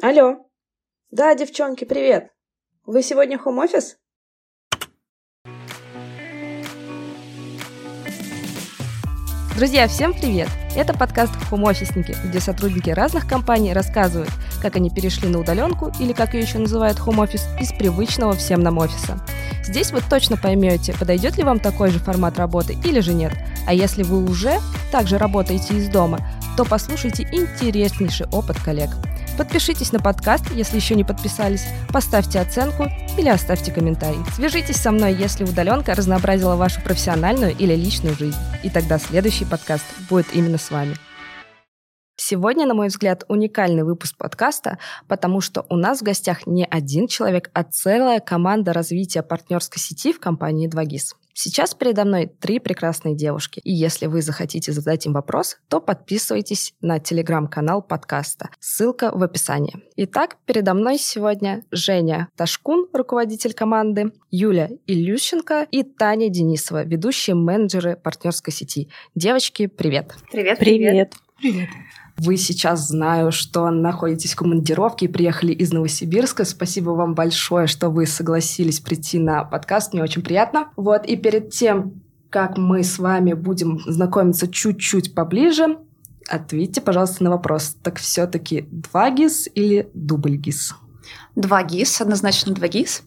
Алло. Да, девчонки, привет. Вы сегодня хом-офис? Друзья, всем привет! Это подкаст «Хом-офисники», где сотрудники разных компаний рассказывают, как они перешли на удаленку или, как ее еще называют, хом-офис, из привычного всем нам офиса. Здесь вы точно поймете, подойдет ли вам такой же формат работы или же нет. А если вы уже также работаете из дома, то послушайте интереснейший опыт коллег – Подпишитесь на подкаст, если еще не подписались, поставьте оценку или оставьте комментарий. Свяжитесь со мной, если удаленка разнообразила вашу профессиональную или личную жизнь. И тогда следующий подкаст будет именно с вами. Сегодня, на мой взгляд, уникальный выпуск подкаста, потому что у нас в гостях не один человек, а целая команда развития партнерской сети в компании 2GIS. Сейчас передо мной три прекрасные девушки, и если вы захотите задать им вопрос, то подписывайтесь на телеграм-канал подкаста. Ссылка в описании. Итак, передо мной сегодня Женя Ташкун, руководитель команды, Юля Илющенко и Таня Денисова, ведущие менеджеры партнерской сети. Девочки, привет! Привет! Привет! Привет! Вы сейчас знаю, что находитесь в командировке и приехали из Новосибирска. Спасибо вам большое, что вы согласились прийти на подкаст. Мне очень приятно. Вот, и перед тем, как мы с вами будем знакомиться чуть-чуть поближе, ответьте, пожалуйста, на вопрос. Так все-таки два ГИС или дубль ГИС? Два ГИС, однозначно два ГИС.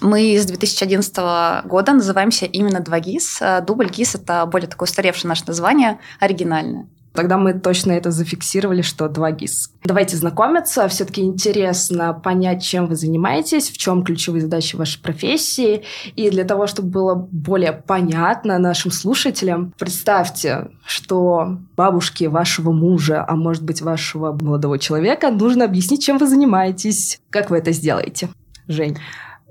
Мы с 2011 года называемся именно 2GIS. Дубль ГИС – это более такое устаревшее наше название, оригинальное. Тогда мы точно это зафиксировали, что 2 ГИС. Давайте знакомиться. Все-таки интересно понять, чем вы занимаетесь, в чем ключевые задачи вашей профессии. И для того, чтобы было более понятно нашим слушателям, представьте, что бабушке вашего мужа, а может быть вашего молодого человека, нужно объяснить, чем вы занимаетесь. Как вы это сделаете? Жень.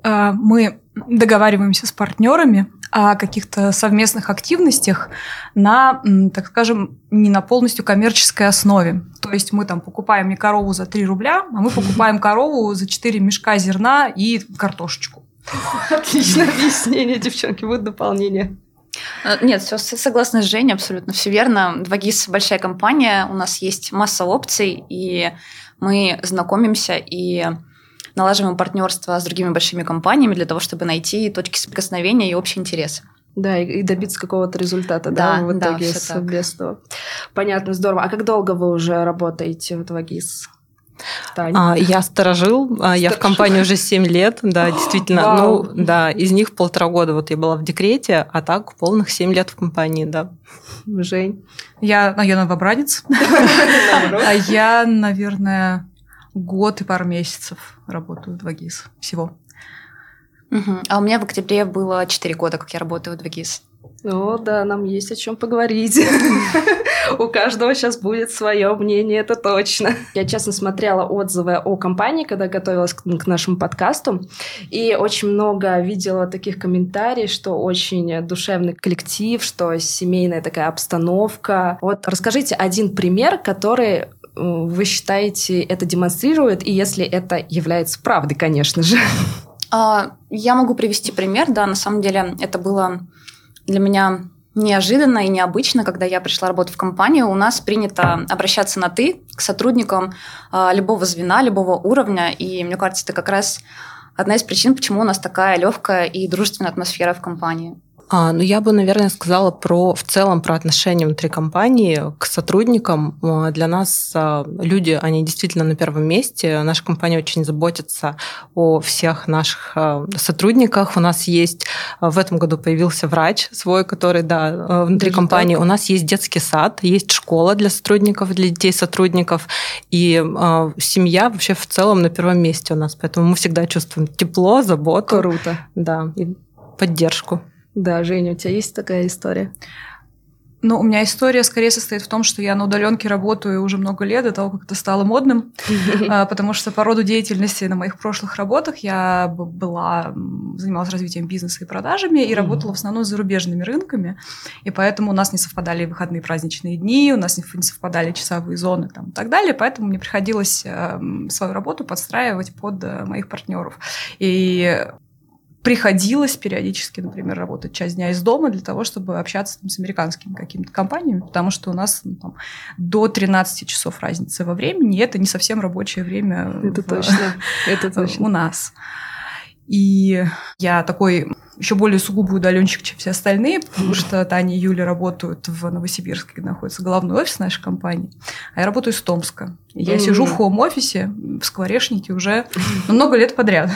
А, мы договариваемся с партнерами о каких-то совместных активностях на, так скажем, не на полностью коммерческой основе. То есть мы там покупаем не корову за 3 рубля, а мы покупаем корову за 4 мешка зерна и картошечку. Отличное объяснение, девчонки, будет дополнение. Э, нет, все согласна с Женей, абсолютно все верно. 2GIS большая компания, у нас есть масса опций, и мы знакомимся и налаживаем партнерство с другими большими компаниями для того, чтобы найти точки соприкосновения и общие интересы. Да, и, добиться какого-то результата, да, да в итоге да, совместного. Понятно, здорово. А как долго вы уже работаете в 2GIS? А, я сторожил, а, я в компании уже 7 лет, да, действительно. Вау. Ну, да, из них полтора года вот я была в декрете, а так полных 7 лет в компании, да. Жень? Я, ну, я новобранец. А я, наверное, год и пару месяцев работаю в 2GIS всего. Угу. А у меня в октябре было 4 года, как я работаю в 2GIS. О, да, нам есть о чем поговорить. У каждого сейчас будет свое мнение, это точно. Я честно смотрела отзывы о компании, когда готовилась к, нашему подкасту, и очень много видела таких комментариев, что очень душевный коллектив, что семейная такая обстановка. Вот расскажите один пример, который вы считаете, это демонстрирует, и если это является правдой, конечно же? А, я могу привести пример, да, на самом деле это было для меня неожиданно и необычно, когда я пришла работать в компанию. У нас принято обращаться на «ты» к сотрудникам а, любого звена, любого уровня, и мне кажется, это как раз одна из причин, почему у нас такая легкая и дружественная атмосфера в компании. А, ну, я бы, наверное, сказала про в целом про отношения внутри компании к сотрудникам. А, для нас а, люди, они действительно на первом месте. Наша компания очень заботится о всех наших а, сотрудниках. У нас есть в этом году появился врач свой, который, да, внутри Даже компании. Так? У нас есть детский сад, есть школа для сотрудников, для детей сотрудников. И э, семья вообще в целом на первом месте у нас. Поэтому мы всегда чувствуем тепло, заботу. Круто. Да, и поддержку. Да, Женя, у тебя есть такая история? Ну, у меня история скорее состоит в том, что я на удаленке работаю уже много лет до того, как это стало модным, а, потому что по роду деятельности на моих прошлых работах я была, занималась развитием бизнеса и продажами и работала в основном с зарубежными рынками, и поэтому у нас не совпадали выходные праздничные дни, у нас не совпадали часовые зоны там, и так далее, поэтому мне приходилось эм, свою работу подстраивать под э, моих партнеров. И приходилось периодически, например, работать часть дня из дома для того, чтобы общаться там, с американскими какими-то компаниями, потому что у нас ну, там, до 13 часов разницы во времени, и это не совсем рабочее время это в, точно. Это точно. у нас. И я такой еще более сугубый удаленщик, чем все остальные, потому что Таня и Юля работают в Новосибирске, где находится главный офис нашей компании, а я работаю из Томска. Я сижу в хоум-офисе в скворечнике уже много лет подряд.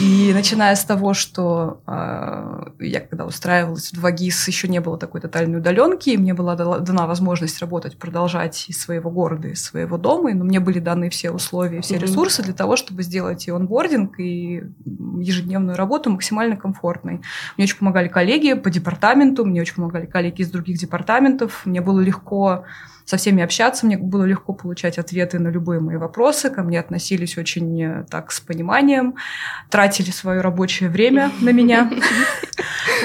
И начиная с того, что э, я когда устраивалась в 2GIS, еще не было такой тотальной удаленки, и мне была дана возможность работать, продолжать из своего города, из своего дома, но мне были даны все условия, все ресурсы для того, чтобы сделать и онбординг, и ежедневную работу максимально комфортной. Мне очень помогали коллеги по департаменту, мне очень помогали коллеги из других департаментов, мне было легко со всеми общаться, мне было легко получать ответы на любые мои вопросы, ко мне относились очень э, так с пониманием, тратили свое рабочее время на меня.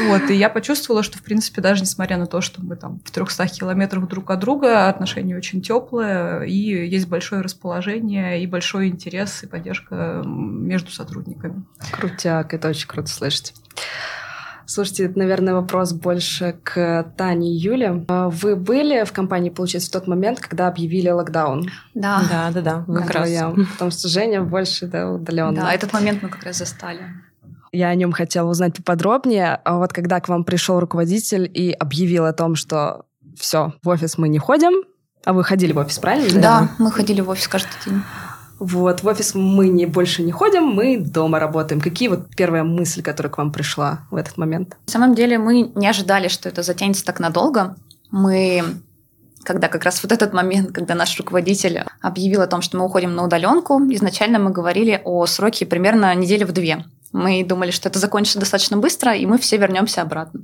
Вот, и я почувствовала, что, в принципе, даже несмотря на то, что мы там в 300 километрах друг от друга, отношения очень теплые, и есть большое расположение, и большой интерес, и поддержка между сотрудниками. Крутяк, это очень круто слышать. Слушайте, это, наверное, вопрос больше к Тане и Юле. А вы были в компании, получается, в тот момент, когда объявили локдаун? Да. Да, да, да. Как раз. Я. Потому что Женя больше да, удаленно. Да, этот момент мы как раз застали. Я о нем хотела узнать поподробнее. А вот когда к вам пришел руководитель и объявил о том, что все, в офис мы не ходим, а вы ходили в офис, правильно? Да, мы ходили в офис каждый день. Вот, в офис мы не, больше не ходим, мы дома работаем. Какие вот первая мысль, которая к вам пришла в этот момент? На самом деле мы не ожидали, что это затянется так надолго. Мы когда как раз вот этот момент, когда наш руководитель объявил о том, что мы уходим на удаленку, изначально мы говорили о сроке примерно недели в две. Мы думали, что это закончится достаточно быстро, и мы все вернемся обратно.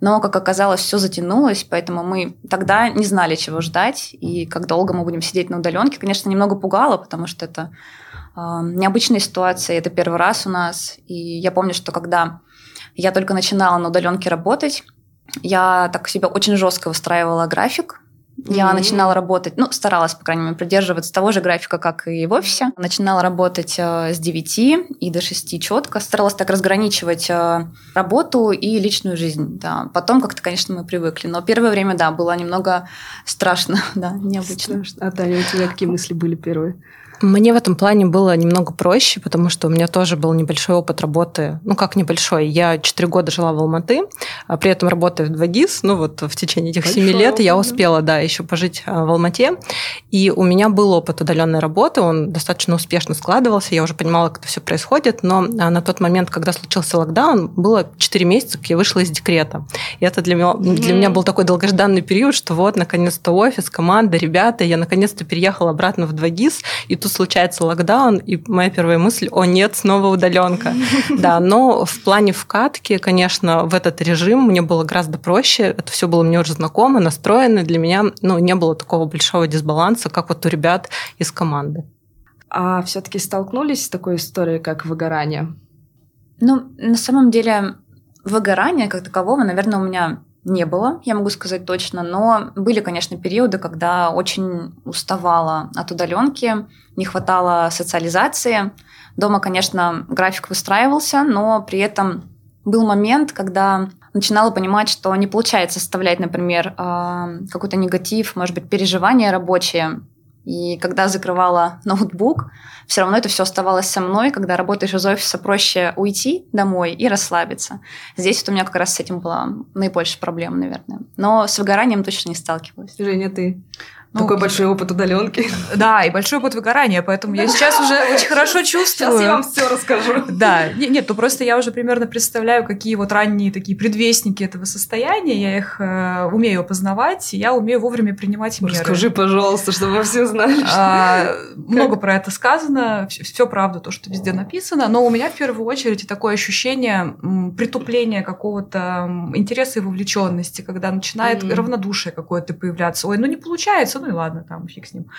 Но, как оказалось, все затянулось, поэтому мы тогда не знали, чего ждать, и как долго мы будем сидеть на удаленке. Конечно, немного пугало, потому что это э, необычная ситуация, это первый раз у нас. И я помню, что когда я только начинала на удаленке работать, я так себя очень жестко выстраивала график, я mm-hmm. начинала работать, ну, старалась, по крайней мере, придерживаться того же графика, как и в офисе. Начинала работать э, с 9 и до 6 четко. Старалась так разграничивать э, работу и личную жизнь. Да. Потом как-то, конечно, мы привыкли. Но первое время, да, было немного страшно, да, необычно. Страшно. А, Таня, у тебя какие мысли были первые? Мне в этом плане было немного проще, потому что у меня тоже был небольшой опыт работы. Ну, как небольшой. Я 4 года жила в Алматы, а при этом работая в 2GIS. Ну, вот в течение этих Большой 7 лет опыт, я успела, да, еще пожить а, в Алмате. И у меня был опыт удаленной работы, он достаточно успешно складывался, я уже понимала, как это все происходит, но а, на тот момент, когда случился локдаун, было 4 месяца, как я вышла из декрета. И это для меня, для меня был такой долгожданный период, что вот, наконец-то офис, команда, ребята, я наконец-то переехала обратно в 2GIS, и тут случается локдаун, и моя первая мысль, о нет, снова удаленка. Да, но в плане вкатки, конечно, в этот режим мне было гораздо проще, это все было мне уже знакомо, настроено, для меня ну, не было такого большого дисбаланса, как вот у ребят из команды. А все-таки столкнулись с такой историей, как выгорание? Ну, на самом деле, выгорание как такового, наверное, у меня не было, я могу сказать точно, но были, конечно, периоды, когда очень уставала от удаленки, не хватало социализации. Дома, конечно, график выстраивался, но при этом был момент, когда начинала понимать, что не получается составлять, например, а, какой-то негатив, может быть, переживания рабочие и когда закрывала ноутбук, все равно это все оставалось со мной. Когда работаешь из офиса, проще уйти домой и расслабиться. Здесь вот у меня как раз с этим была наибольшая проблема, наверное. Но с выгоранием точно не сталкивалась. Женя, ты? Ну, Такой большой опыт удаленки. Да, и большой опыт выгорания, поэтому я сейчас уже очень хорошо чувствую. Сейчас я вам все расскажу. Да, нет, ну просто я уже примерно представляю, какие вот ранние такие предвестники этого состояния, я их э, умею опознавать, и я умею вовремя принимать меры. Расскажи, пожалуйста, чтобы все знали. А, много про это сказано, все, все правда, то, что везде написано, но у меня в первую очередь такое ощущение притупления какого-то интереса и вовлеченности, когда начинает mm. равнодушие какое-то появляться. Ой, ну не получается, ну и ладно, там фиг с ним.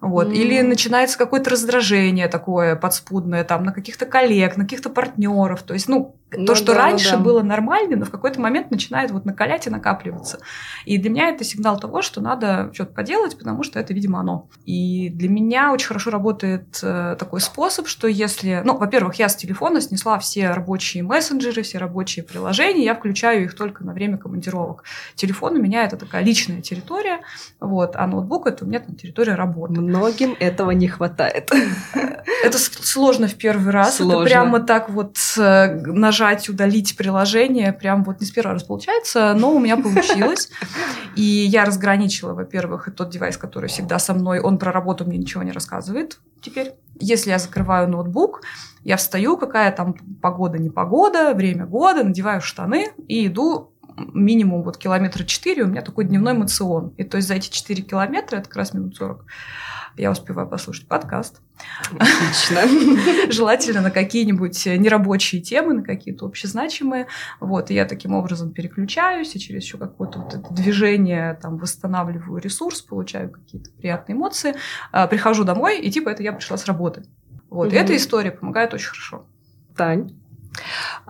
Вот. Mm. Или начинается какое-то раздражение такое подспудное там на каких-то коллег, на каких-то партнеров. То есть, ну, Ну, то, что да, раньше да. было нормально, но в какой-то момент начинает вот накалять и накапливаться. И для меня это сигнал того, что надо что-то поделать, потому что это, видимо, оно. И для меня очень хорошо работает э, такой способ, что если... Ну, во-первых, я с телефона снесла все рабочие мессенджеры, все рабочие приложения, я включаю их только на время командировок. Телефон у меня это такая личная территория, вот, а ноутбук это у меня там территория работы. Многим этого не хватает. Это сложно в первый раз. Сложно. Это прямо так вот э, нажать, удалить приложение, прям вот не с первого раза получается, но у меня получилось. И я разграничила, во-первых, тот девайс, который всегда со мной, он про работу мне ничего не рассказывает теперь. Если я закрываю ноутбук, я встаю, какая там погода, не погода, время года, надеваю штаны и иду минимум вот километра 4, у меня такой дневной мацион. И то есть за эти 4 километра, это как раз минут 40, я успеваю послушать подкаст. Отлично. Желательно на какие-нибудь нерабочие темы, на какие-то общезначимые. Вот, и я таким образом переключаюсь, и через еще какое-то вот это движение там восстанавливаю ресурс, получаю какие-то приятные эмоции. А, прихожу домой, и типа это я пришла с работы. Вот, и эта история помогает очень хорошо. Тань?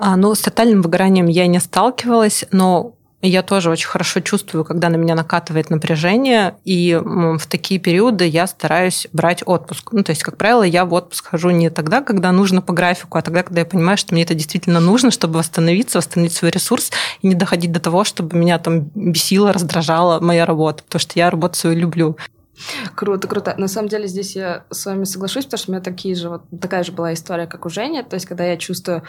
А, ну, с тотальным выгоранием я не сталкивалась, но я тоже очень хорошо чувствую, когда на меня накатывает напряжение, и в такие периоды я стараюсь брать отпуск. Ну, то есть, как правило, я в отпуск хожу не тогда, когда нужно по графику, а тогда, когда я понимаю, что мне это действительно нужно, чтобы восстановиться, восстановить свой ресурс и не доходить до того, чтобы меня там бесило, раздражала моя работа, потому что я работу свою люблю. Круто, круто. На самом деле здесь я с вами соглашусь, потому что у меня такие же, вот такая же была история, как у Жени. То есть, когда я чувствую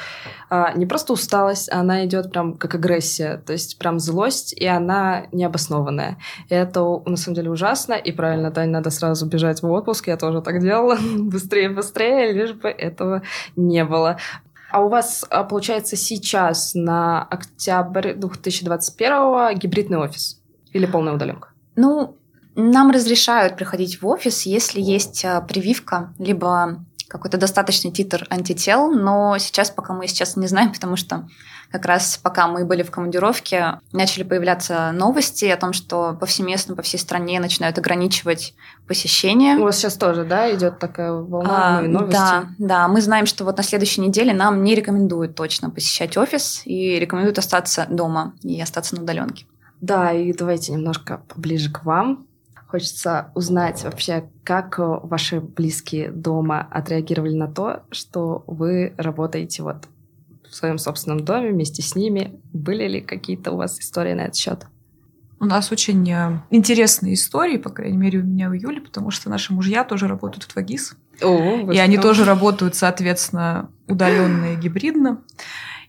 а, не просто усталость, а она идет прям как агрессия, то есть прям злость, и она необоснованная. И это на самом деле ужасно, и правильно, Тань, надо сразу бежать в отпуск, я тоже так делала, быстрее, быстрее, лишь бы этого не было. А у вас, а, получается, сейчас на октябрь 2021 гибридный офис или полная удаленка? Ну, нам разрешают приходить в офис, если есть а, прививка, либо какой-то достаточный титр антител, но сейчас пока мы сейчас не знаем, потому что как раз пока мы были в командировке, начали появляться новости о том, что повсеместно по всей стране начинают ограничивать посещение. У вас сейчас тоже, да, идет такая волна а, новости? Да, да. Мы знаем, что вот на следующей неделе нам не рекомендуют точно посещать офис и рекомендуют остаться дома и остаться на удаленке. Да, и давайте немножко поближе к вам. Хочется узнать вообще, как э, ваши близкие дома отреагировали на то, что вы работаете вот в своем собственном доме вместе с ними. Были ли какие-то у вас истории на этот счет? У нас очень э, интересные истории, по крайней мере, у меня у Юли, потому что наши мужья тоже работают в Твагис. О, и они тоже работают, соответственно, удаленно и гибридно.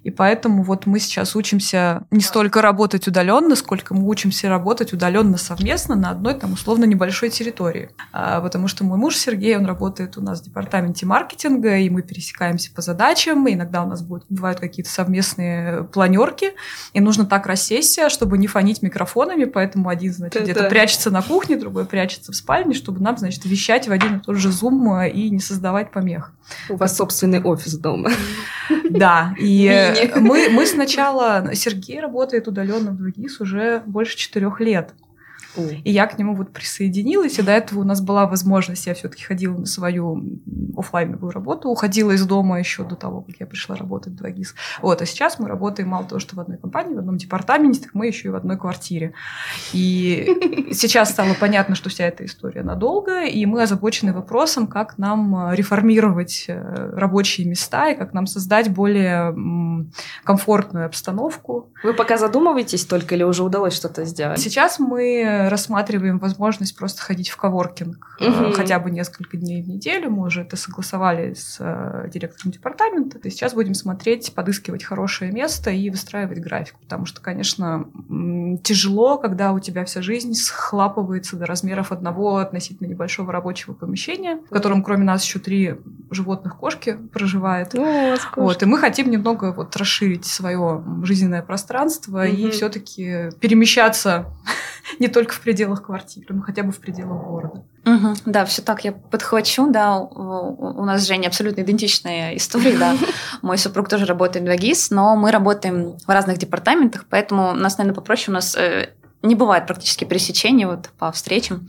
И поэтому вот мы сейчас учимся не столько работать удаленно, сколько мы учимся работать удаленно совместно на одной там условно небольшой территории. А, потому что мой муж Сергей, он работает у нас в департаменте маркетинга, и мы пересекаемся по задачам. И иногда у нас будет, бывают какие-то совместные планерки, и нужно так рассесть, чтобы не фонить микрофонами, поэтому один, значит, где-то прячется на кухне, другой прячется в спальне, чтобы нам, значит, вещать в один и тот же Zoom и не создавать помех. У вас собственный офис дома. Да, и мы, мы сначала... Сергей работает удаленно в Двигис уже больше четырех лет. И я к нему вот присоединилась, и до этого у нас была возможность, я все-таки ходила на свою офлайновую работу, уходила из дома еще до того, как я пришла работать в 2 Вот, а сейчас мы работаем мало того, что в одной компании, в одном департаменте, так мы еще и в одной квартире. И сейчас стало понятно, что вся эта история надолго, и мы озабочены вопросом, как нам э, реформировать э, рабочие места и как нам создать более комфортную обстановку. Вы пока задумываетесь только или уже удалось что-то сделать? Сейчас мы рассматриваем возможность просто ходить в коворкинг угу. хотя бы несколько дней в неделю. Мы уже это согласовали с э, директором департамента. И сейчас будем смотреть, подыскивать хорошее место и выстраивать график. Потому что, конечно, тяжело, когда у тебя вся жизнь схлапывается до размеров одного относительно небольшого рабочего помещения, в котором кроме нас еще три животных кошки проживает. О, вот, и мы хотим немного вот расширить свое жизненное пространство угу. и все-таки перемещаться не только в пределах квартиры, но хотя бы в пределах города. Угу, да, все так я подхвачу. Да, у нас с Женей абсолютно идентичная история. Да. Мой супруг тоже работает в ГИС, но мы работаем в разных департаментах, поэтому у нас, наверное, попроще. У нас э, не бывает практически пересечения вот по встречам.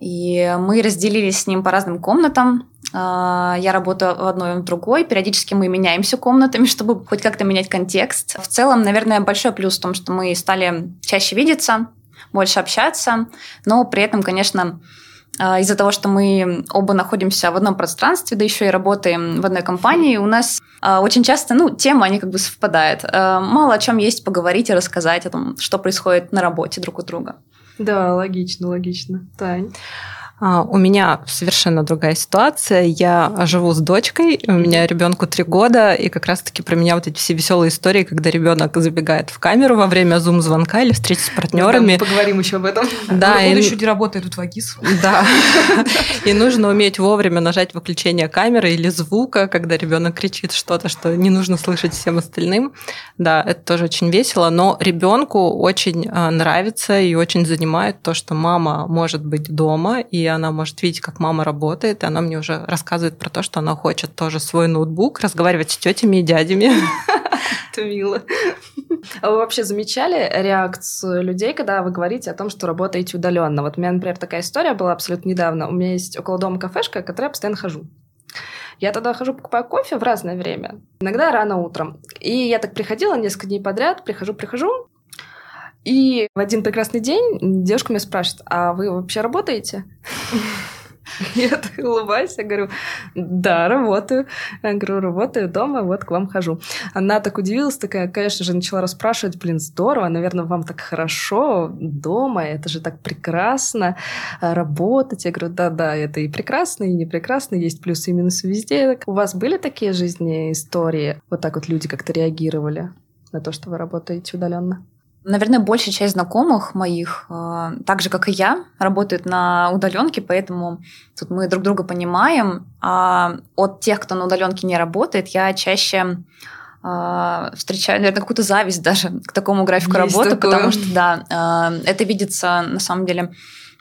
И мы разделились с ним по разным комнатам. а, я работаю в одной и в другой. Периодически мы меняемся комнатами, чтобы хоть как-то менять контекст. В целом, наверное, большой плюс в том, что мы стали чаще видеться, больше общаться, но при этом, конечно, а, из-за того, что мы оба находимся в одном пространстве, да еще и работаем в одной компании, у нас а, очень часто, ну, темы, они как бы совпадают. А, мало о чем есть поговорить и рассказать о том, что происходит на работе друг у друга. Да, логично, логично. Тань. А, у меня совершенно другая ситуация. Я живу с дочкой, у меня ребенку три года, и как раз-таки про меня вот эти все веселые истории, когда ребенок забегает в камеру во время зум-звонка или встречи с партнерами. Да, поговорим еще об этом. Да, он и... еще не работает тут в АГИС. Да. И нужно уметь вовремя нажать выключение камеры или звука, когда ребенок кричит что-то, что не нужно слышать всем остальным. Да, это тоже очень весело, но ребенку очень а, нравится и очень занимает то, что мама может быть дома и она может видеть, как мама работает, и она мне уже рассказывает про то, что она хочет тоже свой ноутбук, разговаривать с тетями и дядями. Это мило. А вы вообще замечали реакцию людей, когда вы говорите о том, что работаете удаленно? Вот у меня, например, такая история была абсолютно недавно. У меня есть около дома кафешка, в которой я постоянно хожу. Я тогда хожу, покупаю кофе в разное время. Иногда рано утром. И я так приходила несколько дней подряд, прихожу, прихожу, и в один прекрасный день девушка меня спрашивает, а вы вообще работаете? Я так улыбаюсь, я говорю, да, работаю. Я говорю, работаю дома, вот к вам хожу. Она так удивилась, такая, конечно же, начала расспрашивать, блин, здорово, наверное, вам так хорошо дома, это же так прекрасно а, работать. Я говорю, да-да, это и прекрасно, и не прекрасно, есть плюсы и минусы везде. У вас были такие жизни истории? Вот так вот люди как-то реагировали на то, что вы работаете удаленно? Наверное, большая часть знакомых моих, э, так же как и я, работают на удаленке, поэтому тут мы друг друга понимаем. А от тех, кто на удаленке не работает, я чаще э, встречаю, наверное, какую-то зависть даже к такому графику Есть работы, такое. потому что, да, э, это видится на самом деле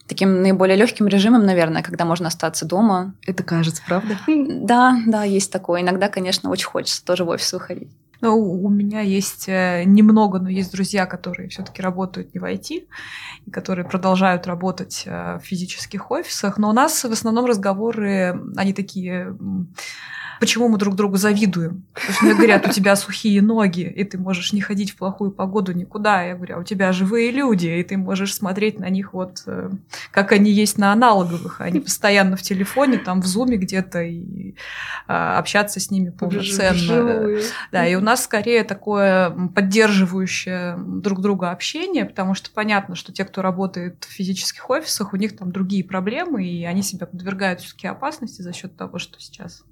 таким наиболее легким режимом, наверное, когда можно остаться дома. Это кажется, правда? Да, да, есть такое. Иногда, конечно, очень хочется тоже в офис выходить. Ну, у меня есть э, немного, но есть друзья, которые все-таки работают не в IT, и которые продолжают работать э, в физических офисах. Но у нас в основном разговоры, они такие почему мы друг другу завидуем. Потому что мне говорят, у тебя сухие ноги, и ты можешь не ходить в плохую погоду никуда. Я говорю, а у тебя живые люди, и ты можешь смотреть на них вот, э, как они есть на аналоговых. Они постоянно в телефоне, там в зуме где-то, и а, общаться с ними полноценно. Да, и у нас скорее такое поддерживающее друг друга общение, потому что понятно, что те, кто работает в физических офисах, у них там другие проблемы, и они себя подвергают все-таки опасности за счет того, что сейчас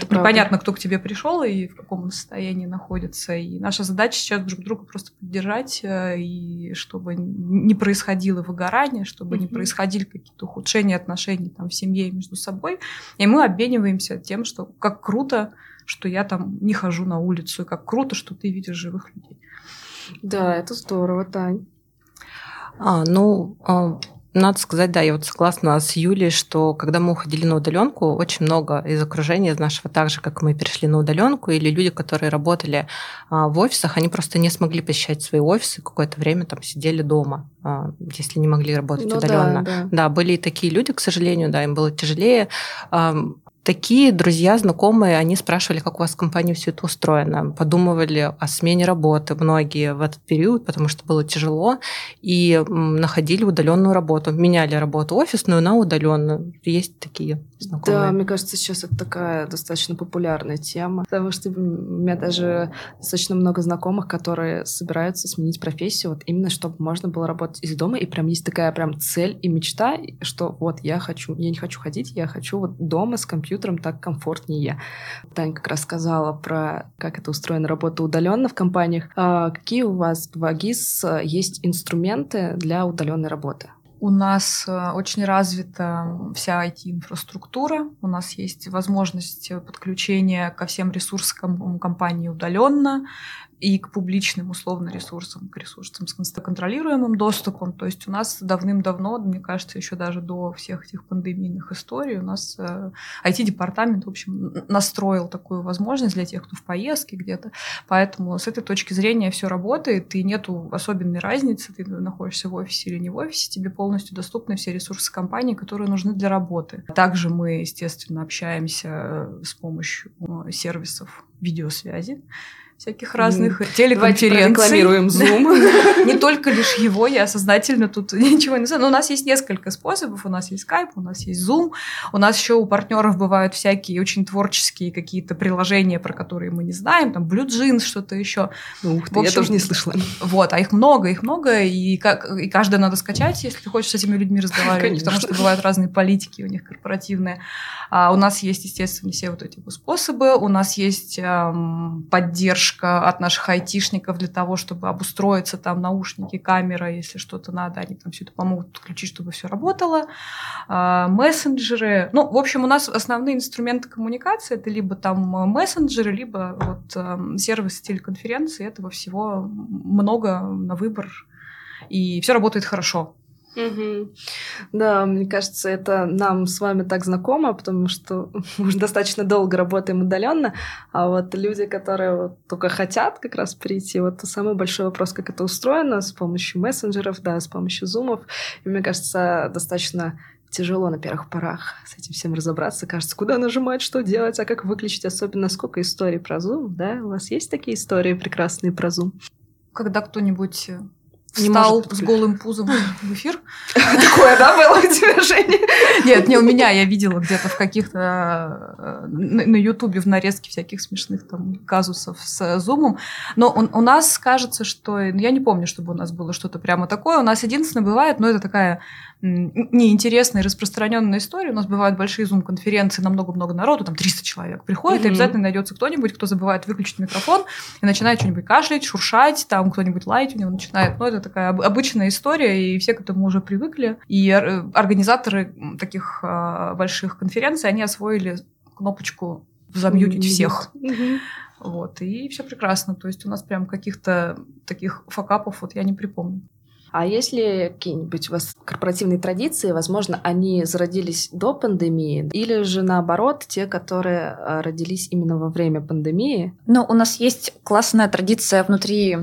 ну, это непонятно, кто к тебе пришел и в каком он состоянии находится. И наша задача сейчас друг друга просто поддержать, э, и чтобы не происходило выгорание, чтобы mm-hmm. не происходили какие-то ухудшения отношений там, в семье и между собой. И мы обмениваемся тем, что как круто, что я там не хожу на улицу, и как круто, что ты видишь живых людей. Да, это здорово, Тань. А, ну, а, надо сказать, да, я вот согласна с Юлей, что когда мы уходили на удаленку, очень много из окружения из нашего, так же, как мы перешли на удаленку, или люди, которые работали а, в офисах, они просто не смогли посещать свои офисы, какое-то время там сидели дома, а, если не могли работать ну, удаленно. Да, да. да, были и такие люди, к сожалению, да, им было тяжелее такие друзья, знакомые, они спрашивали, как у вас в компании все это устроено, подумывали о смене работы многие в этот период, потому что было тяжело, и находили удаленную работу, меняли работу офисную на удаленную. Есть такие знакомые. Да, мне кажется, сейчас это такая достаточно популярная тема, потому что у меня даже достаточно много знакомых, которые собираются сменить профессию, вот именно чтобы можно было работать из дома, и прям есть такая прям цель и мечта, что вот я хочу, я не хочу ходить, я хочу вот дома с компьютером компьютером так комфортнее. Таня как раз сказала про как это устроена работа удаленно в компаниях. А какие у вас в АГИС э, есть инструменты для удаленной работы? У нас э, очень развита вся IT-инфраструктура. У нас есть возможность подключения ко всем ресурсам компании удаленно. И к публичным условно ресурсам, к ресурсам с контролируемым доступом. То есть у нас давным-давно, мне кажется, еще даже до всех этих пандемийных историй, у нас э, IT-департамент, в общем, настроил такую возможность для тех, кто в поездке где-то. Поэтому с этой точки зрения все работает, и нету особенной разницы, ты находишься в офисе или не в офисе, тебе полностью доступны все ресурсы компании, которые нужны для работы. Также мы, естественно, общаемся э, с помощью э, сервисов видеосвязи всяких разных mm. телеконференций. Zoom. Не только лишь его, я сознательно тут ничего не знаю. Но у нас есть несколько способов. У нас есть Skype, у нас есть Zoom. У нас еще у партнеров бывают всякие очень творческие какие-то приложения, про которые мы не знаем. Там Blue Jeans, что-то еще. Ух ты, я тоже не слышала. Вот, а их много, их много, и, как, и каждое надо скачать, если ты хочешь с этими людьми разговаривать, потому что бывают разные политики у них корпоративные. А у нас есть, естественно, все вот эти способы. У нас есть эм, поддержка поддержка от наших айтишников для того, чтобы обустроиться, там наушники, камера, если что-то надо, они там все это помогут включить, чтобы все работало. А, мессенджеры. Ну, в общем, у нас основные инструменты коммуникации это либо там мессенджеры, либо вот эм, сервисы телеконференции. Этого всего много на выбор. И все работает хорошо. Угу. Да, мне кажется, это нам с вами так знакомо, потому что мы уже достаточно долго работаем удаленно, а вот люди, которые вот только хотят как раз прийти, вот самый большой вопрос, как это устроено с помощью мессенджеров, да, с помощью зумов, и мне кажется, достаточно тяжело на первых порах с этим всем разобраться. Кажется, куда нажимать, что делать, а как выключить, особенно сколько историй про Zoom, да? У вас есть такие истории прекрасные про Zoom? Когда кто-нибудь не встал с голым пузом в эфир. Такое, да, было у тебя, Женя? Нет, не у меня, я видела где-то в каких-то э, на Ютубе в нарезке всяких смешных там казусов с зумом. Но у нас кажется, что... Ну, я не помню, чтобы у нас было что-то прямо такое. У нас единственное бывает, но это такая неинтересная и распространенная история. У нас бывают большие зум-конференции на много-много народу, там 300 человек приходит, и обязательно найдется кто-нибудь, кто забывает выключить микрофон и начинает что-нибудь кашлять, шуршать, там кто-нибудь лаять у него начинает. Ну, это такая обычная история, и все к этому уже привыкли. И организаторы таких а, больших конференций, они освоили кнопочку замьютить всех. Вот, и все прекрасно. То есть у нас прям каких-то таких факапов вот я не припомню. А если какие-нибудь у вас корпоративные традиции, возможно, они зародились до пандемии, или же наоборот, те, которые а, родились именно во время пандемии? Ну, у нас есть классная традиция внутри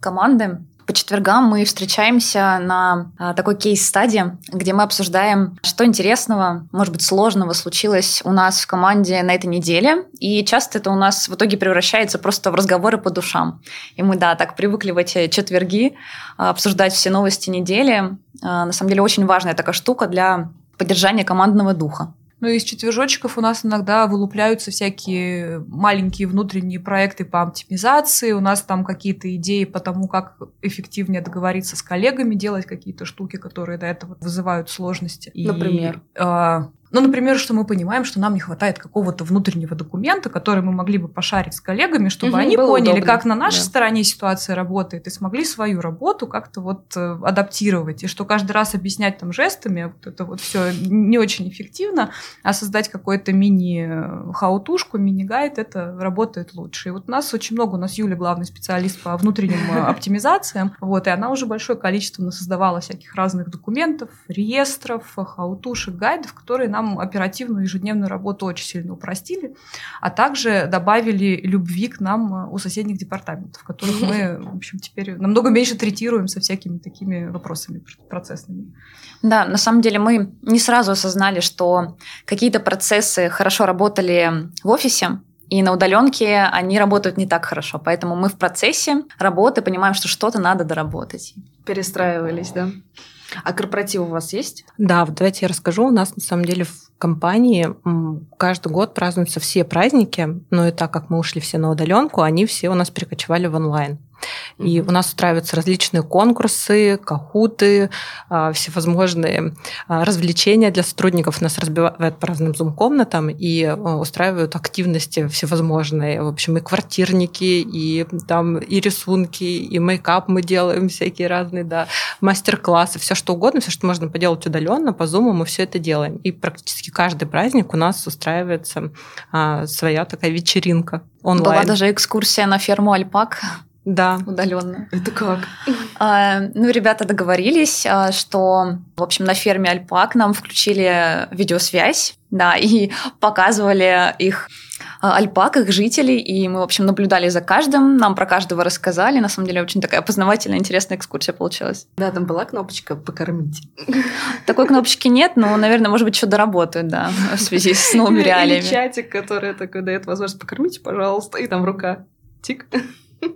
команды по четвергам мы встречаемся на а, такой кейс-стадии, где мы обсуждаем, что интересного, может быть, сложного случилось у нас в команде на этой неделе. И часто это у нас в итоге превращается просто в разговоры по душам. И мы, да, так привыкли в эти четверги а, обсуждать все новости недели. А, на самом деле очень важная такая штука для поддержания командного духа. Ну, из четвержочков у нас иногда вылупляются всякие маленькие внутренние проекты по оптимизации. У нас там какие-то идеи по тому, как эффективнее договориться с коллегами, делать какие-то штуки, которые до этого вызывают сложности. Например? И, э, ну, например, что мы понимаем, что нам не хватает какого-то внутреннего документа, который мы могли бы пошарить с коллегами, чтобы угу, они поняли, удобно. как на нашей да. стороне ситуация работает, и смогли свою работу как-то вот э, адаптировать. И что каждый раз объяснять там жестами, вот это вот все не очень эффективно, а создать какой-то мини-хаутушку, мини-гайд, это работает лучше. И вот у нас очень много, у нас Юля главный специалист по внутренним э, оптимизациям, вот, и она уже большое количество создавала всяких разных документов, реестров, хаутушек, гайдов, которые нам оперативную ежедневную работу очень сильно упростили, а также добавили любви к нам э, у соседних департаментов, которых мы, в общем, теперь намного меньше третируем со всякими такими вопросами процессными. Да, на самом деле мы не сразу осознали, что какие-то процессы хорошо работали в офисе, и на удаленке они работают не так хорошо. Поэтому мы в процессе работы понимаем, что что-то надо доработать. Перестраивались, да? А корпоратив у вас есть? Да, вот давайте я расскажу. У нас на самом деле в компании каждый год празднуются все праздники, но и так как мы ушли все на удаленку, они все у нас перекочевали в онлайн. И у нас устраиваются различные конкурсы, кахуты, а, всевозможные а, развлечения для сотрудников. Нас разбивают по разным зум-комнатам и а, устраивают активности всевозможные. В общем, и квартирники, и там и рисунки, и мейкап мы делаем всякие разные, да, мастер-классы, все что угодно, все, что можно поделать удаленно, по зуму мы все это делаем. И практически каждый праздник у нас устраивается своя такая вечеринка онлайн. Была даже экскурсия на ферму альпак. Да. Удаленно. Это как? А, ну, ребята договорились, а, что, в общем, на ферме Альпак нам включили видеосвязь, да, и показывали их а, альпак, их жителей, и мы, в общем, наблюдали за каждым, нам про каждого рассказали. На самом деле, очень такая познавательная, интересная экскурсия получилась. Да, там была кнопочка «покормить». Такой кнопочки нет, но, наверное, может быть, еще доработают, да, в связи с новыми реалиями. Или чатик, который такой дает возможность «покормите, пожалуйста», и там рука. Тик.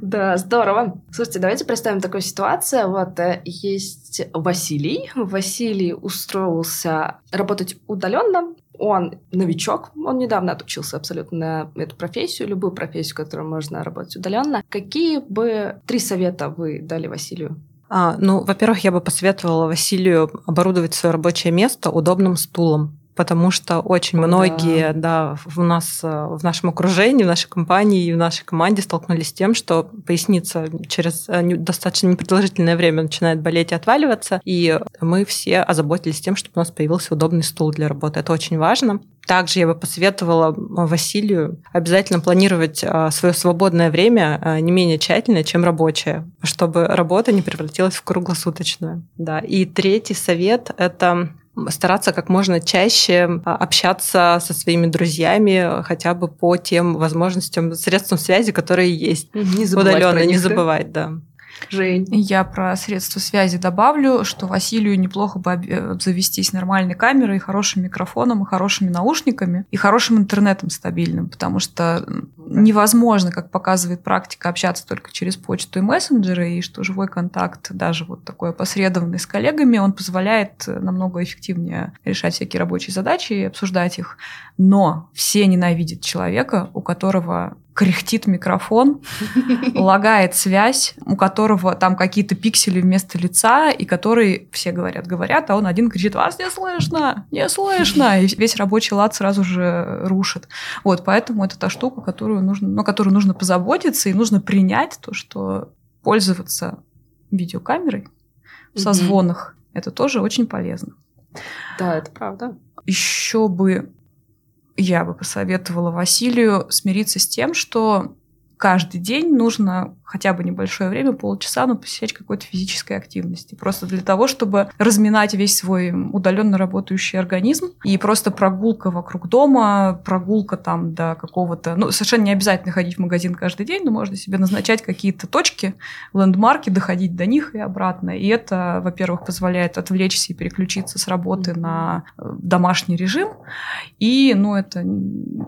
Да, здорово. Слушайте, давайте представим такую ситуацию. Вот э, есть Василий. Василий устроился работать удаленно. Он новичок, он недавно отучился абсолютно на эту профессию, любую профессию, которую можно работать удаленно. Какие бы три совета вы дали Василию? А, ну, во-первых, я бы посоветовала Василию оборудовать свое рабочее место удобным стулом потому что очень многие, да. да, у нас э, в нашем окружении, в нашей компании и в нашей команде столкнулись с тем, что поясница через э, достаточно непродолжительное время начинает болеть и отваливаться, и мы все озаботились тем, чтобы у нас появился удобный стул для работы. Это очень важно. Также я бы посоветовала Василию обязательно планировать э, свое свободное время не менее тщательно, чем рабочее, чтобы работа не превратилась в круглосуточную. Да. И третий совет – это стараться как можно чаще а, общаться со своими друзьями хотя бы по тем возможностям, средствам связи, которые есть. Не удаленно, не забывать, да. Жень. Я про средства связи добавлю, что Василию неплохо бы обзавестись нормальной камерой, хорошим микрофоном, и хорошими наушниками, и хорошим интернетом стабильным, потому что невозможно, как показывает практика, общаться только через почту и мессенджеры, и что живой контакт, даже вот такой опосредованный с коллегами, он позволяет намного эффективнее решать всякие рабочие задачи и обсуждать их. Но все ненавидят человека, у которого кряхтит микрофон, лагает связь, у которого там какие-то пиксели вместо лица, и который, все говорят, говорят, а он один кричит, вас не слышно, не слышно, и весь рабочий лад сразу же рушит. Вот, поэтому это та штука, которую нужно, ну, которую нужно позаботиться, и нужно принять то, что пользоваться видеокамерой в созвонах, это тоже очень полезно. Да, это правда. Еще бы я бы посоветовала Василию смириться с тем, что каждый день нужно хотя бы небольшое время, полчаса, но посещать какой-то физической активности. Просто для того, чтобы разминать весь свой удаленно работающий организм. И просто прогулка вокруг дома, прогулка там до какого-то... Ну, совершенно не обязательно ходить в магазин каждый день, но можно себе назначать какие-то точки, лендмарки, доходить до них и обратно. И это, во-первых, позволяет отвлечься и переключиться с работы на э, домашний режим. И, ну, это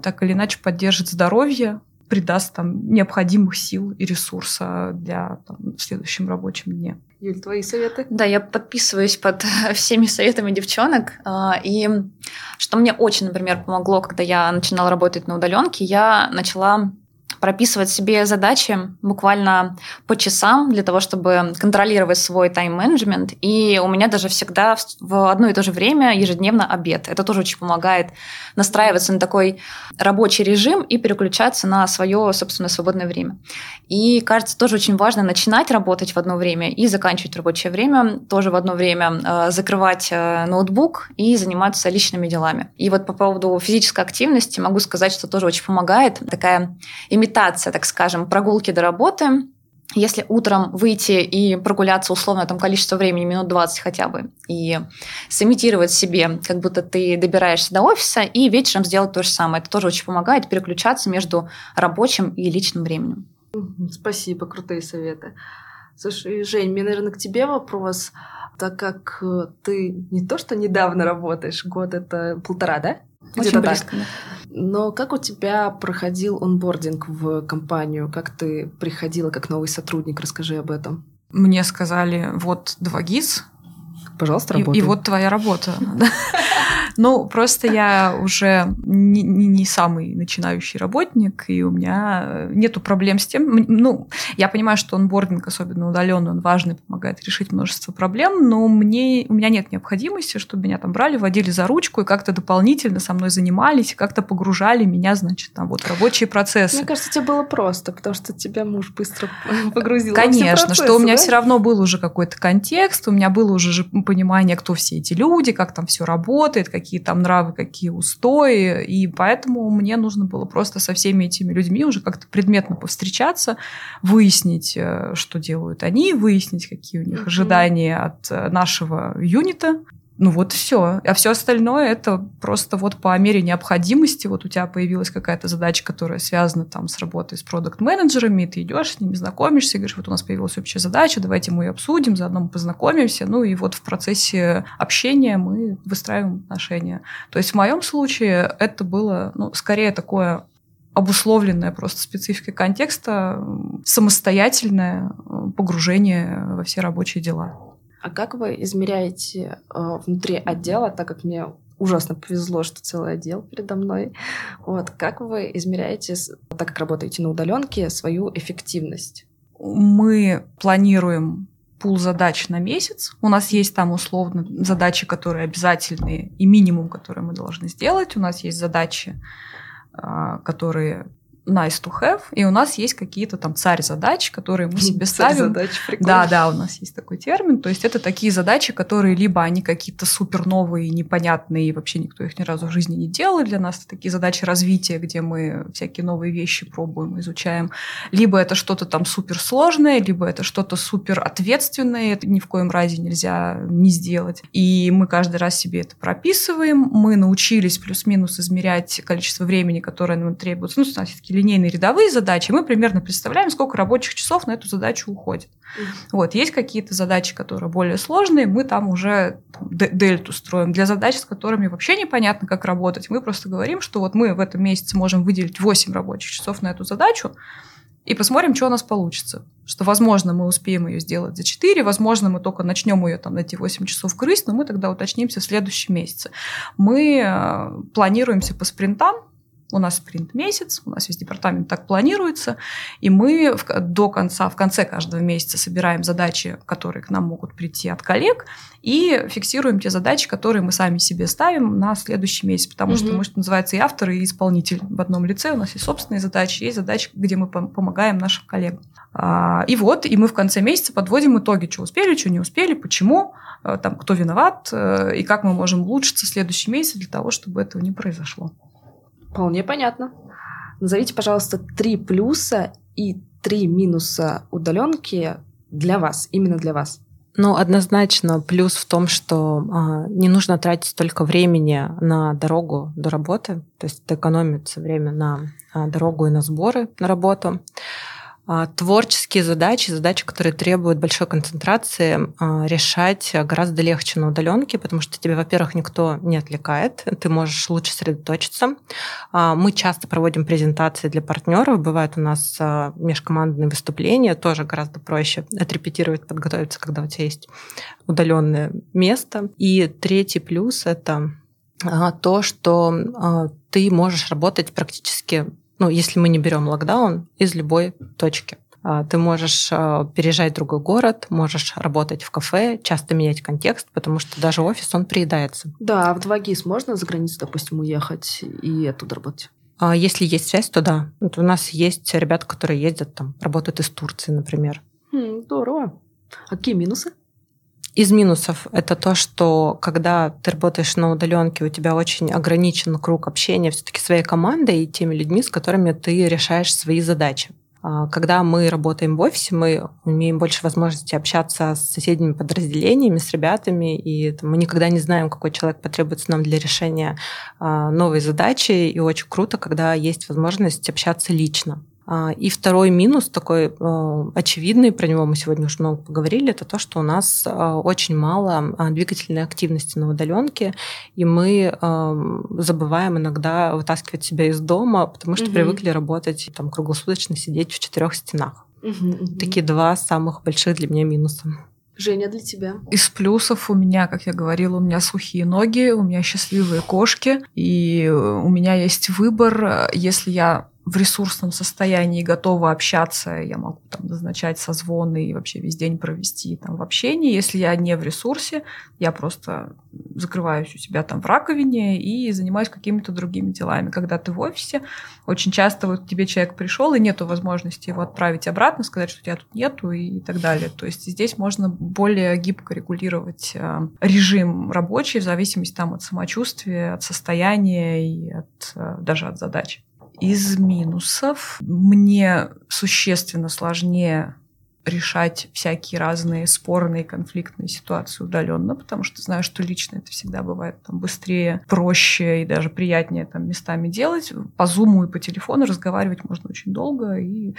так или иначе поддержит здоровье, придаст там необходимых сил и ресурса для там, в следующем рабочем дне. Юль, твои советы? Да, я подписываюсь под всеми советами девчонок. А, и что мне очень, например, помогло, когда я начинала работать на удаленке, я начала прописывать себе задачи буквально по часам для того, чтобы контролировать свой тайм-менеджмент. И у меня даже всегда в одно и то же время ежедневно обед. Это тоже очень помогает настраиваться на такой рабочий режим и переключаться на свое, собственно, свободное время. И, кажется, тоже очень важно начинать работать в одно время и заканчивать рабочее время тоже в одно время, э, закрывать э, ноутбук и заниматься личными делами. И вот по поводу физической активности могу сказать, что тоже очень помогает такая имитация, так скажем, прогулки до работы, если утром выйти и прогуляться условно там количество времени, минут 20 хотя бы, и сымитировать себе, как будто ты добираешься до офиса, и вечером сделать то же самое. Это тоже очень помогает переключаться между рабочим и личным временем. Спасибо, крутые советы. Слушай, Жень, мне, наверное, к тебе вопрос. Так как э, ты не то, что недавно работаешь, год это полтора, да? Очень близко. Так. Но как у тебя проходил онбординг в компанию? Как ты приходила как новый сотрудник? Расскажи об этом. Мне сказали, вот два ГИС, Пожалуйста, работай. И, и вот твоя работа. Ну, просто я уже не, не, не самый начинающий работник, и у меня нету проблем с тем. Ну, я понимаю, что онбординг, особенно удаленный, он важный, помогает решить множество проблем, но мне, у меня нет необходимости, чтобы меня там брали, водили за ручку и как-то дополнительно со мной занимались, как-то погружали меня, значит, там вот рабочие процессы. Мне кажется, тебе было просто, потому что тебя муж быстро погрузил Конечно, процессы, что у меня да? все равно был уже какой-то контекст, у меня было уже понимания, кто все эти люди, как там все работает, какие там нравы, какие устои. И поэтому мне нужно было просто со всеми этими людьми уже как-то предметно повстречаться, выяснить, э, что делают они, выяснить, какие у них ожидания от э, нашего юнита, ну вот все. А все остальное это просто вот по мере необходимости. Вот у тебя появилась какая-то задача, которая связана там с работой с продукт-менеджерами, ты идешь с ними, знакомишься, говоришь, вот у нас появилась общая задача, давайте мы ее обсудим, заодно мы познакомимся. Ну и вот в процессе общения мы выстраиваем отношения. То есть в моем случае это было, ну, скорее такое обусловленное просто спецификой контекста, самостоятельное погружение во все рабочие дела. А как вы измеряете э, внутри отдела, так как мне ужасно повезло, что целый отдел передо мной. Вот как вы измеряете, так как работаете на удаленке, свою эффективность? Мы планируем пул задач на месяц. У нас есть там условно задачи, которые обязательные, и минимум, которые мы должны сделать. У нас есть задачи, а, которые nice to have, и у нас есть какие-то там царь задач, которые мы себе ставим. Задач, да, да, у нас есть такой термин. То есть это такие задачи, которые либо они какие-то супер новые, непонятные, и вообще никто их ни разу в жизни не делал. Для нас это такие задачи развития, где мы всякие новые вещи пробуем, изучаем. Либо это что-то там супер сложное, либо это что-то супер ответственное, это ни в коем разе нельзя не сделать. И мы каждый раз себе это прописываем. Мы научились плюс-минус измерять количество времени, которое нам требуется. Ну, у нас все-таки линейные рядовые задачи, мы примерно представляем, сколько рабочих часов на эту задачу уходит. Mm-hmm. Вот, есть какие-то задачи, которые более сложные, мы там уже там, дельту строим. Для задач, с которыми вообще непонятно, как работать, мы просто говорим, что вот мы в этом месяце можем выделить 8 рабочих часов на эту задачу, и посмотрим, что у нас получится. Что, возможно, мы успеем ее сделать за 4, возможно, мы только начнем ее там на эти 8 часов крыть, но мы тогда уточнимся в следующем месяце. Мы э, планируемся по спринтам, у нас спринт месяц, у нас весь департамент так планируется, и мы в, до конца, в конце каждого месяца собираем задачи, которые к нам могут прийти от коллег, и фиксируем те задачи, которые мы сами себе ставим на следующий месяц, потому угу. что мы, что называется, и автор, и исполнитель в одном лице, у нас есть собственные задачи, есть задачи, где мы помогаем нашим коллегам. А, и вот, и мы в конце месяца подводим итоги, что успели, что не успели, почему, э, там, кто виноват, э, и как мы можем улучшиться в следующий месяц для того, чтобы этого не произошло. Вполне понятно. Назовите, пожалуйста, три плюса и три минуса удаленки для вас, именно для вас. Ну, однозначно плюс в том, что а, не нужно тратить столько времени на дорогу до работы, то есть это экономится время на а, дорогу и на сборы на работу. А, творческие задачи, задачи, которые требуют большой концентрации, а, решать гораздо легче на удаленке, потому что тебе, во-первых, никто не отвлекает, ты можешь лучше сосредоточиться. А, мы часто проводим презентации для партнеров, бывают у нас межкомандные выступления, тоже гораздо проще отрепетировать, подготовиться, когда у тебя есть удаленное место. И третий плюс это то, что ты можешь работать практически ну, если мы не берем локдаун, из любой точки. А, ты можешь а, переезжать в другой город, можешь работать в кафе, часто менять контекст, потому что даже офис, он приедается. Да, а в 2GIS можно за границу, допустим, уехать и оттуда работать? Если есть связь, то да. Вот у нас есть ребята, которые ездят там, работают из Турции, например. Хм, здорово. А какие минусы? Из минусов это то, что когда ты работаешь на удаленке, у тебя очень ограничен круг общения все-таки своей командой и теми людьми, с которыми ты решаешь свои задачи. А когда мы работаем в офисе, мы имеем больше возможности общаться с соседними подразделениями, с ребятами, и мы никогда не знаем, какой человек потребуется нам для решения а, новой задачи, и очень круто, когда есть возможность общаться лично. А, и второй минус, такой э, очевидный, про него мы сегодня уже много поговорили, это то, что у нас э, очень мало а, двигательной активности на удаленке, и мы эм, забываем иногда вытаскивать себя из дома, потому что угу. привыкли работать там круглосуточно сидеть в четырех стенах. Угу, Такие два самых больших для меня минуса. Женя, для тебя? Из плюсов у меня, как я говорила, у меня сухие ноги, у меня счастливые кошки, и у меня есть выбор. Если я в ресурсном состоянии готова общаться, я могу там, назначать созвоны и вообще весь день провести там, в общении. Если я не в ресурсе, я просто закрываюсь у себя там в раковине и занимаюсь какими-то другими делами. Когда ты в офисе, очень часто вот тебе человек пришел, и нету возможности его отправить обратно, сказать, что тебя тут нету и так далее. То есть здесь можно более гибко регулировать э, режим рабочий в зависимости там, от самочувствия, от состояния и от, э, даже от задач. Из минусов мне существенно сложнее решать всякие разные спорные конфликтные ситуации удаленно, потому что знаю, что лично это всегда бывает там, быстрее, проще и даже приятнее там, местами делать. По зуму и по телефону разговаривать можно очень долго и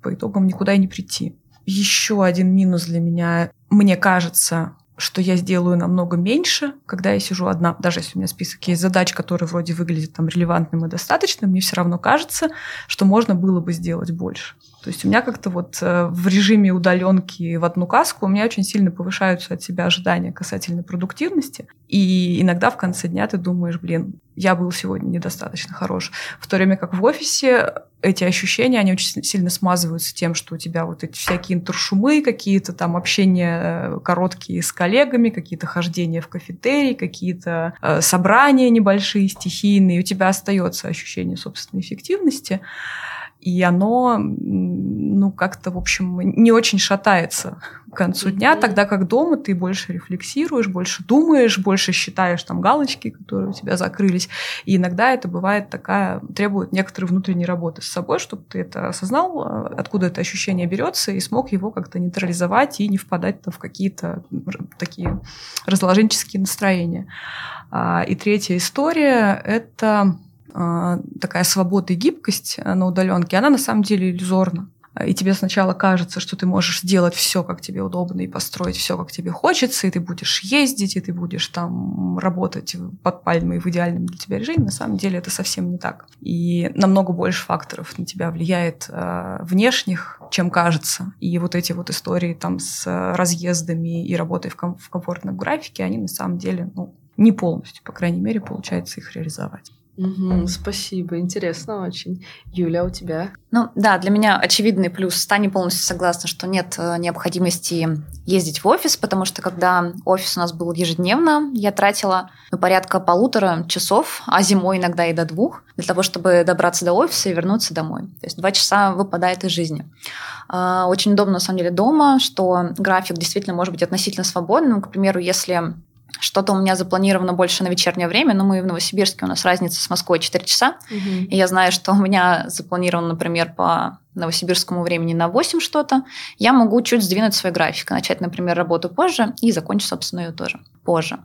по итогам никуда и не прийти. Еще один минус для меня, мне кажется, что я сделаю намного меньше, когда я сижу одна. Даже если у меня список есть задач, которые вроде выглядят там релевантным и достаточным, мне все равно кажется, что можно было бы сделать больше. То есть у меня как-то вот э, в режиме удаленки в одну каску у меня очень сильно повышаются от себя ожидания касательно продуктивности. И иногда в конце дня ты думаешь, блин, я был сегодня недостаточно хорош. В то время как в офисе эти ощущения, они очень сильно смазываются тем, что у тебя вот эти всякие интершумы, какие-то там общения э, короткие с коллегами, какие-то хождения в кафетерий, какие-то э, собрания небольшие, стихийные, и у тебя остается ощущение собственной эффективности и оно, ну, как-то, в общем, не очень шатается к концу mm-hmm. дня, тогда как дома ты больше рефлексируешь, больше думаешь, больше считаешь там галочки, которые у тебя закрылись. И иногда это бывает такая, требует некоторой внутренней работы с собой, чтобы ты это осознал, откуда это ощущение берется, и смог его как-то нейтрализовать и не впадать в какие-то такие разложенческие настроения. А, и третья история — это а, такая свобода и гибкость э, на удаленке, она на самом деле иллюзорна. И тебе сначала кажется, что ты можешь сделать все, как тебе удобно, и построить все, как тебе хочется, и ты будешь ездить, и ты будешь там работать под пальмой в идеальном для тебя режиме. На самом деле это совсем не так. И намного больше факторов на тебя влияет э, внешних, чем кажется. И вот эти вот истории там с разъездами и работой в, ком- в комфортном графике, они на самом деле ну, не полностью, по крайней мере, получается их реализовать. Угу, спасибо, интересно очень. Юля, у тебя? Ну да, для меня очевидный плюс. Таня полностью согласна, что нет э, необходимости ездить в офис, потому что когда офис у нас был ежедневно, я тратила ну, порядка полутора часов, а зимой иногда и до двух, для того, чтобы добраться до офиса и вернуться домой. То есть два часа выпадает из жизни. А, очень удобно, на самом деле, дома, что график действительно может быть относительно свободным. К примеру, если что-то у меня запланировано больше на вечернее время, но мы в Новосибирске, у нас разница с Москвой 4 часа. Угу. И я знаю, что у меня запланировано, например, по новосибирскому времени на 8 что-то. Я могу чуть сдвинуть свой график, начать, например, работу позже и закончить, собственно, ее тоже позже.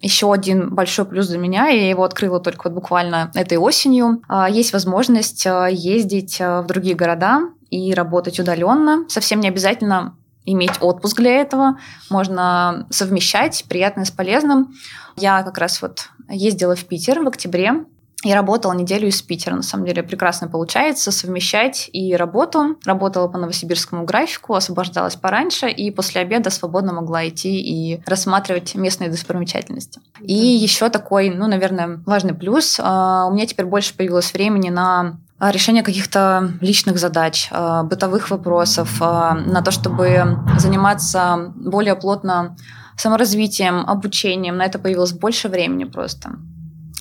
Еще один большой плюс для меня, я его открыла только вот буквально этой осенью. А, есть возможность а, ездить а, в другие города и работать удаленно. Совсем не обязательно иметь отпуск для этого, можно совмещать приятное с полезным. Я как раз вот ездила в Питер в октябре, и работала неделю из Питера. На самом деле прекрасно получается совмещать и работу. Работала по новосибирскому графику, освобождалась пораньше, и после обеда свободно могла идти и рассматривать местные достопримечательности. И еще такой, ну, наверное, важный плюс. А, у меня теперь больше появилось времени на решение каких-то личных задач, а, бытовых вопросов, а, на то, чтобы заниматься более плотно саморазвитием, обучением. На это появилось больше времени просто.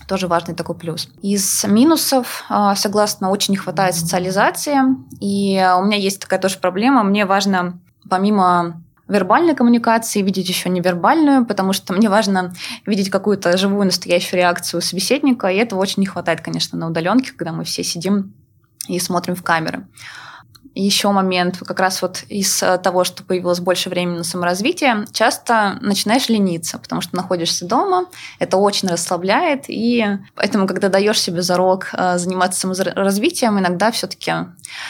Тоже важный такой плюс. Из минусов, согласно, очень не хватает социализации. И у меня есть такая тоже проблема. Мне важно, помимо вербальной коммуникации, видеть еще невербальную, потому что мне важно видеть какую-то живую, настоящую реакцию собеседника, и этого очень не хватает, конечно, на удаленке, когда мы все сидим и смотрим в камеры. Еще момент, как раз вот из того, что появилось больше времени на саморазвитие, часто начинаешь лениться, потому что находишься дома, это очень расслабляет, и поэтому, когда даешь себе зарок э, заниматься саморазвитием, иногда все-таки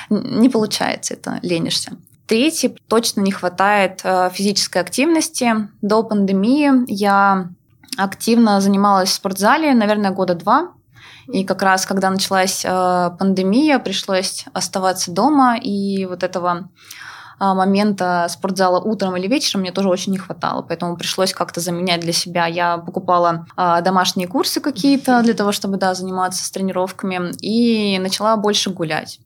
не получается это, ленишься. Третий, точно не хватает э, физической активности. До пандемии я активно занималась в спортзале, наверное, года два. И как раз, когда началась э, пандемия, пришлось оставаться дома, и вот этого э, момента спортзала утром или вечером мне тоже очень не хватало, поэтому пришлось как-то заменять для себя. Я покупала домашние курсы какие-то для того, чтобы да, заниматься с тренировками, и начала больше гулять.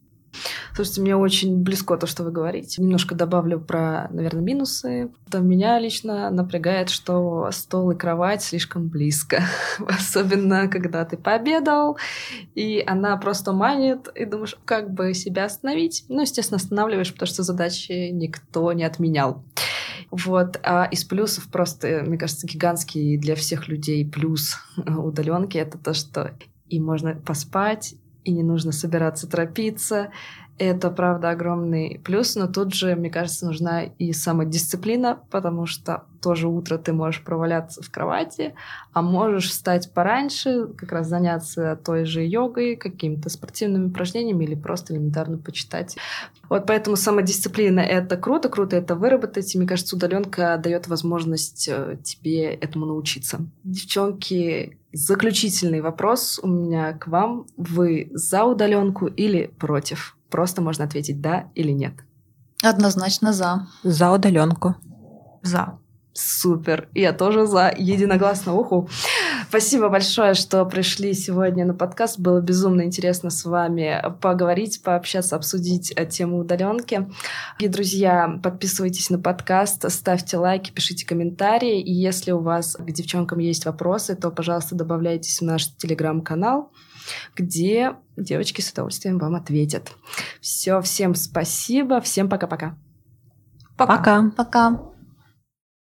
Слушайте, мне очень близко то, что вы говорите. Немножко добавлю про, наверное, минусы. То меня лично напрягает, что стол и кровать слишком близко. Особенно, когда ты пообедал, и она просто манит, и думаешь, как бы себя остановить. Ну, естественно, останавливаешь, потому что задачи никто не отменял. Вот. А из плюсов просто, мне кажется, гигантский для всех людей плюс удаленки это то, что и можно поспать, и не нужно собираться торопиться. Это, правда, огромный плюс, но тут же, мне кажется, нужна и самодисциплина, потому что тоже утро ты можешь проваляться в кровати, а можешь встать пораньше, как раз заняться той же йогой, какими-то спортивными упражнениями или просто элементарно почитать. Вот поэтому самодисциплина — это круто, круто это выработать, и мне кажется, удаленка дает возможность э, тебе этому научиться. Девчонки, заключительный вопрос у меня к вам. Вы за удаленку или против? Просто можно ответить да или нет. Однозначно за. За удаленку. За. Супер. Я тоже за. Единогласно. Уху. Спасибо большое, что пришли сегодня на подкаст. Было безумно интересно с вами поговорить, пообщаться, обсудить тему удаленки. И, друзья, подписывайтесь на подкаст, ставьте лайки, пишите комментарии. И если у вас к девчонкам есть вопросы, то, пожалуйста, добавляйтесь в наш телеграм-канал где девочки с удовольствием вам ответят. Все, всем спасибо, всем пока-пока. Пока. Пока.